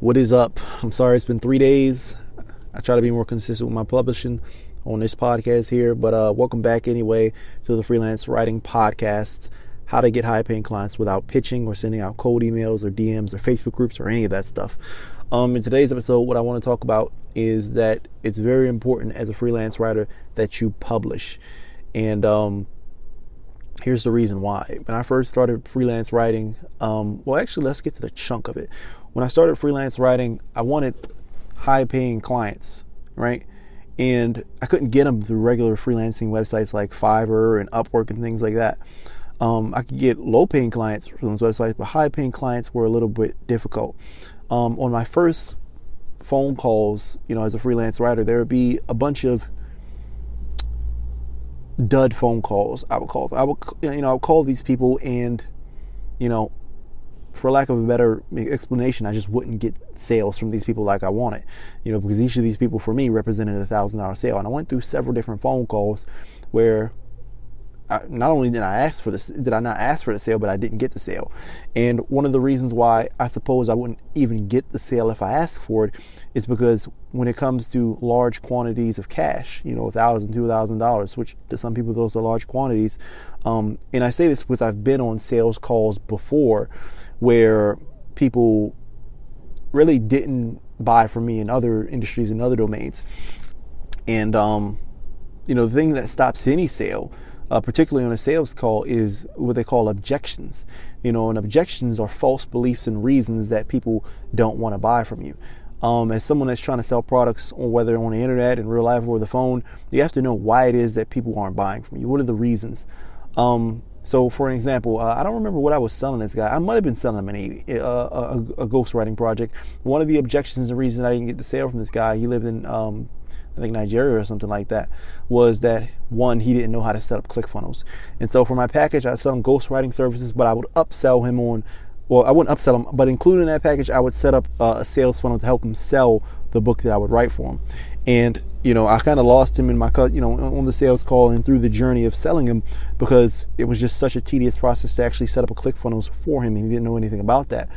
What is up? I'm sorry it's been three days. I try to be more consistent with my publishing on this podcast here, but uh, welcome back anyway to the Freelance Writing Podcast. How to get high paying clients without pitching or sending out cold emails or DMs or Facebook groups or any of that stuff. Um, in today's episode, what I want to talk about is that it's very important as a freelance writer that you publish. And um, here's the reason why. When I first started freelance writing, um, well, actually, let's get to the chunk of it. When I started freelance writing, I wanted high paying clients, right? And I couldn't get them through regular freelancing websites like Fiverr and Upwork and things like that. Um, I could get low paying clients from those websites, but high paying clients were a little bit difficult. Um, on my first phone calls, you know, as a freelance writer, there would be a bunch of dud phone calls. I would call. I would, you know, I would call these people, and you know, for lack of a better explanation, I just wouldn't get sales from these people like I wanted, you know, because each of these people for me represented a thousand dollar sale, and I went through several different phone calls where I, not only did I ask for this, did I not ask for the sale, but I didn't get the sale. And one of the reasons why I suppose I wouldn't even get the sale if I asked for it is because when it comes to large quantities of cash, you know, a thousand, two thousand dollars, which to some people those are large quantities. Um, and I say this because I've been on sales calls before where people really didn't buy from me in other industries and other domains. And um, you know, the thing that stops any sale uh, particularly on a sales call, is what they call objections. You know, and objections are false beliefs and reasons that people don't want to buy from you. Um, as someone that's trying to sell products, whether on the internet, in real life, or the phone, you have to know why it is that people aren't buying from you. What are the reasons? Um, so, for example, uh, I don't remember what I was selling this guy. I might have been selling him an, uh, a, a, ghostwriting project. One of the objections and reasons I didn't get the sale from this guy, he lived in um, I think Nigeria or something like that, was that one, he didn't know how to set up ClickFunnels. And so for my package, I sell him ghostwriting services, but I would upsell him on, well, I wouldn't upsell him, but including that package, I would set up uh, a sales funnel to help him sell the book that I would write for him. And, you know, I kind of lost him in my, you know, on the sales call and through the journey of selling him because it was just such a tedious process to actually set up a ClickFunnels for him and he didn't know anything about that.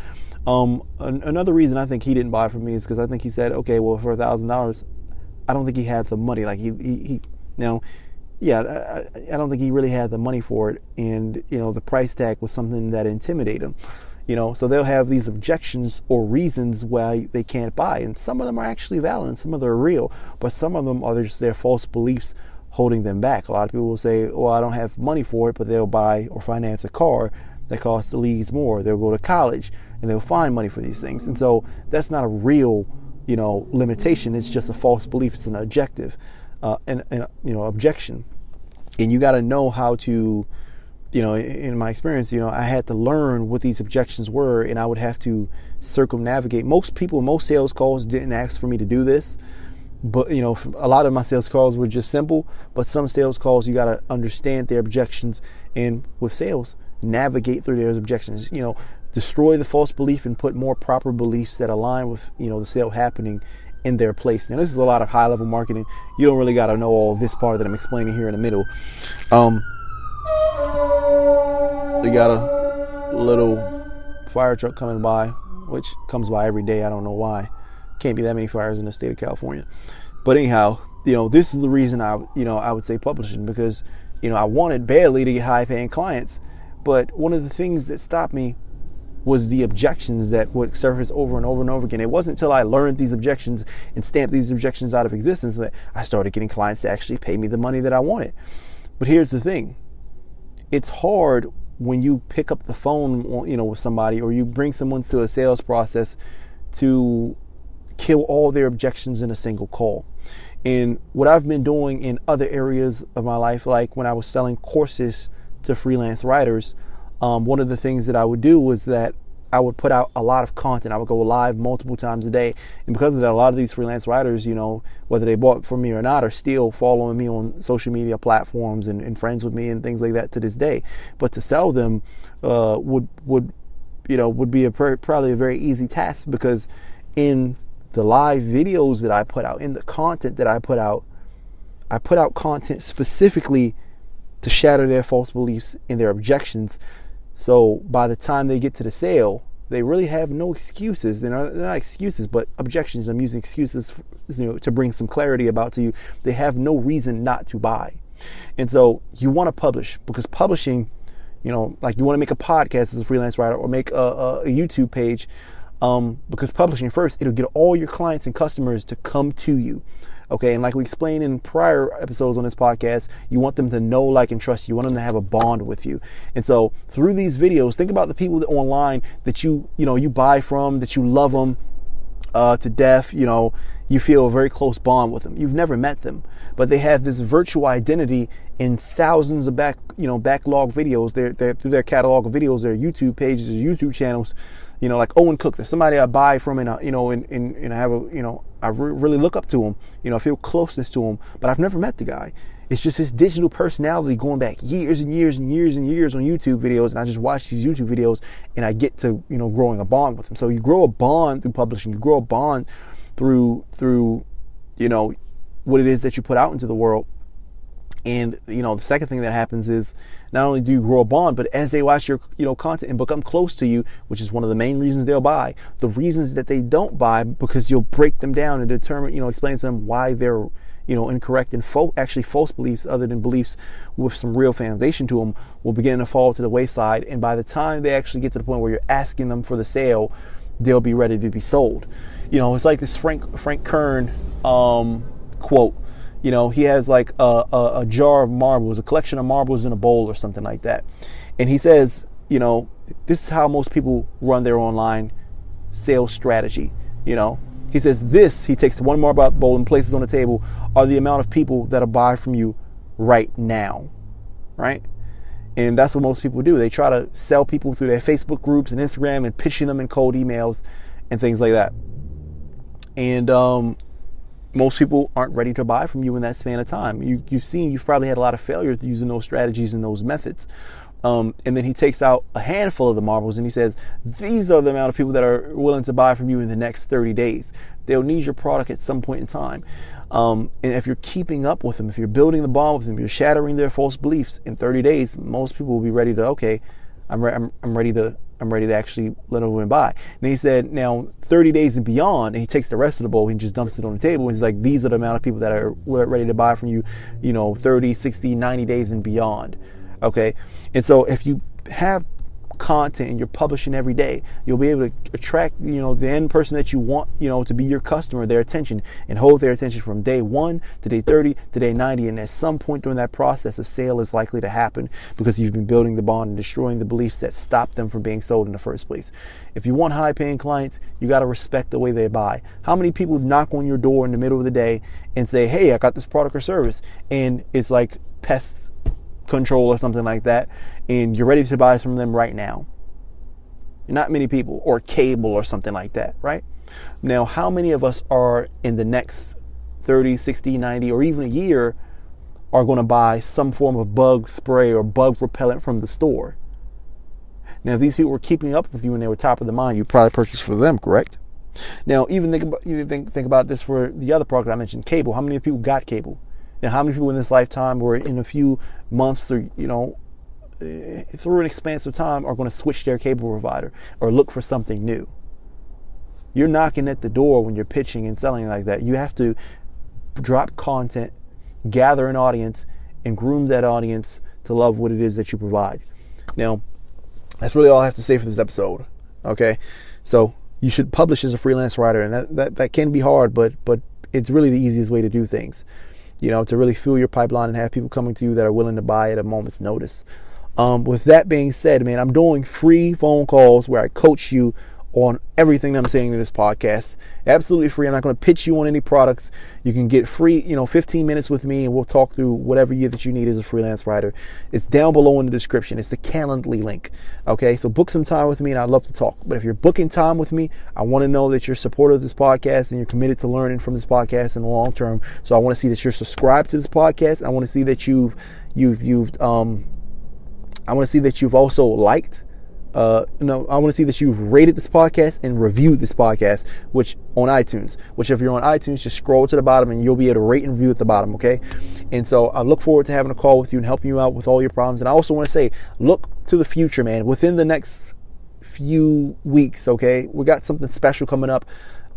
Um, another reason I think he didn't buy from me is because I think he said, okay, well, for a thousand dollars, I don't think he had the money. Like he, he, he know, yeah, I, I, don't think he really had the money for it. And you know, the price tag was something that intimidated him. You know, so they'll have these objections or reasons why they can't buy, and some of them are actually valid, and some of them are real, but some of them are just their false beliefs holding them back. A lot of people will say, "Well, I don't have money for it," but they'll buy or finance a car that costs the leagues more. They'll go to college and they'll find money for these things, and so that's not a real you know, limitation. It's just a false belief. It's an objective, uh, and, and you know, objection. And you got to know how to, you know, in my experience, you know, I had to learn what these objections were, and I would have to circumnavigate. Most people, most sales calls didn't ask for me to do this, but you know, a lot of my sales calls were just simple. But some sales calls, you got to understand their objections, and with sales, navigate through their objections. You know, destroy the false belief and put more proper beliefs that align with you know the sale happening in their place. Now this is a lot of high level marketing. You don't really got to know all this part that I'm explaining here in the middle. Um, we got a little fire truck coming by, which comes by every day. I don't know why. Can't be that many fires in the state of California. But anyhow, you know this is the reason I you know I would say publishing because you know I wanted badly to get high paying clients, but one of the things that stopped me was the objections that would surface over and over and over again. It wasn't until I learned these objections and stamped these objections out of existence that I started getting clients to actually pay me the money that I wanted. But here's the thing it's hard when you pick up the phone you know with somebody or you bring someone to a sales process to kill all their objections in a single call. And what i've been doing in other areas of my life like when i was selling courses to freelance writers um, one of the things that I would do was that I would put out a lot of content. I would go live multiple times a day. And because of that, a lot of these freelance writers, you know, whether they bought from me or not, are still following me on social media platforms and, and friends with me and things like that to this day. But to sell them uh, would, would, you know, would be a probably a very easy task because in the live videos that I put out, in the content that I put out, I put out content specifically to shatter their false beliefs and their objections so by the time they get to the sale, they really have no excuses. They're not, they're not excuses, but objections. I'm using excuses, you know, to bring some clarity about to you. They have no reason not to buy, and so you want to publish because publishing, you know, like you want to make a podcast as a freelance writer or make a, a, a YouTube page, um, because publishing first, it'll get all your clients and customers to come to you. Okay, and like we explained in prior episodes on this podcast, you want them to know, like, and trust you. You want them to have a bond with you. And so through these videos, think about the people that online that you, you know, you buy from, that you love them uh, to death. You know, you feel a very close bond with them. You've never met them, but they have this virtual identity in thousands of back, you know, backlog videos. They're, they're through their catalog of videos, their YouTube pages, their YouTube channels you know, like Owen Cook. There's somebody I buy from and, you know, and, and, and I have a, you know, I re- really look up to him. You know, I feel closeness to him, but I've never met the guy. It's just his digital personality going back years and years and years and years on YouTube videos. And I just watch these YouTube videos and I get to, you know, growing a bond with him. So you grow a bond through publishing, you grow a bond through, through, you know, what it is that you put out into the world. And you know, the second thing that happens is not only do you grow a bond, but as they watch your you know content and become close to you, which is one of the main reasons they'll buy. The reasons that they don't buy because you'll break them down and determine, you know, explain to them why they're you know incorrect and fo- actually false beliefs other than beliefs with some real foundation to them will begin to fall to the wayside. And by the time they actually get to the point where you're asking them for the sale, they'll be ready to be sold. You know, it's like this Frank Frank Kern um, quote you know, he has like a, a, a jar of marbles, a collection of marbles in a bowl or something like that. And he says, you know, this is how most people run their online sales strategy. You know, he says this, he takes one marble out the bowl and places on the table are the amount of people that'll buy from you right now. Right? And that's what most people do. They try to sell people through their Facebook groups and Instagram and pitching them in cold emails and things like that. And um, most people aren't ready to buy from you in that span of time. You, have seen, you've probably had a lot of failures using those strategies and those methods. Um, and then he takes out a handful of the marbles and he says, These are the amount of people that are willing to buy from you in the next 30 days. They'll need your product at some point in time. Um, and if you're keeping up with them, if you're building the bond with them, you're shattering their false beliefs in 30 days, most people will be ready to, okay, I'm, re- I'm, I'm ready to I'm ready to actually let him win by. And he said, now 30 days and beyond, and he takes the rest of the bowl and just dumps it on the table. And he's like, these are the amount of people that are ready to buy from you, you know, 30, 60, 90 days and beyond. Okay. And so if you have content and you're publishing every day, you'll be able to attract, you know, the end person that you want, you know, to be your customer, their attention, and hold their attention from day one to day 30 to day 90. And at some point during that process, a sale is likely to happen because you've been building the bond and destroying the beliefs that stop them from being sold in the first place. If you want high paying clients, you got to respect the way they buy. How many people knock on your door in the middle of the day and say, Hey, I got this product or service? And it's like pests control or something like that, and you're ready to buy from them right now. Not many people, or cable or something like that, right? Now, how many of us are in the next 30, 60, 90, or even a year are going to buy some form of bug spray or bug repellent from the store? Now, if these people were keeping up with you and they were top of the mind, you probably purchased for them, correct? Now, even think about you think think about this for the other product I mentioned, cable. How many people got cable? Now, how many people in this lifetime or in a few months or, you know, eh, through an expansive time are going to switch their cable provider or look for something new? You're knocking at the door when you're pitching and selling like that. You have to drop content, gather an audience, and groom that audience to love what it is that you provide. Now, that's really all I have to say for this episode. Okay, so you should publish as a freelance writer, and that, that, that can be hard, but but it's really the easiest way to do things you know, to really fill your pipeline and have people coming to you that are willing to buy at a moment's notice. Um, with that being said, man, I'm doing free phone calls where I coach you on everything I'm saying in this podcast. Absolutely free. I'm not going to pitch you on any products. You can get free, you know, 15 minutes with me and we'll talk through whatever year that you need as a freelance writer. It's down below in the description. It's the Calendly link. Okay. So book some time with me and I'd love to talk. But if you're booking time with me, I want to know that you're supportive of this podcast and you're committed to learning from this podcast in the long term. So I want to see that you're subscribed to this podcast. I want to see that you've, you've, you've, um, I want to see that you've also liked uh, no, I want to see that you've rated this podcast and reviewed this podcast, which on iTunes. Which, if you're on iTunes, just scroll to the bottom and you'll be able to rate and review at the bottom. Okay, and so I look forward to having a call with you and helping you out with all your problems. And I also want to say, look to the future, man. Within the next few weeks. Okay, we got something special coming up.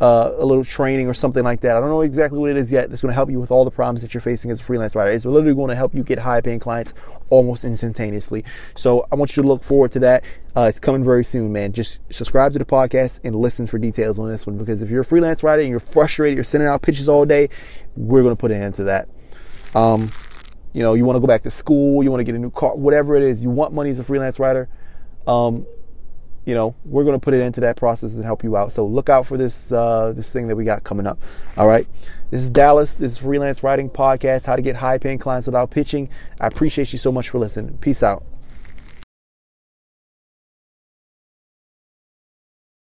Uh, a little training or something like that. I don't know exactly what it is yet. That's going to help you with all the problems that you're facing as a freelance writer. It's literally going to help you get high paying clients almost instantaneously. So I want you to look forward to that. Uh, it's coming very soon, man. Just subscribe to the podcast and listen for details on this one because if you're a freelance writer and you're frustrated, you're sending out pitches all day, we're going to put an end to that. Um, you know, you want to go back to school, you want to get a new car, whatever it is, you want money as a freelance writer. Um, you know, we're going to put it into that process and help you out. So look out for this uh, this thing that we got coming up. All right, this is Dallas. This is freelance writing podcast. How to get high paying clients without pitching. I appreciate you so much for listening. Peace out.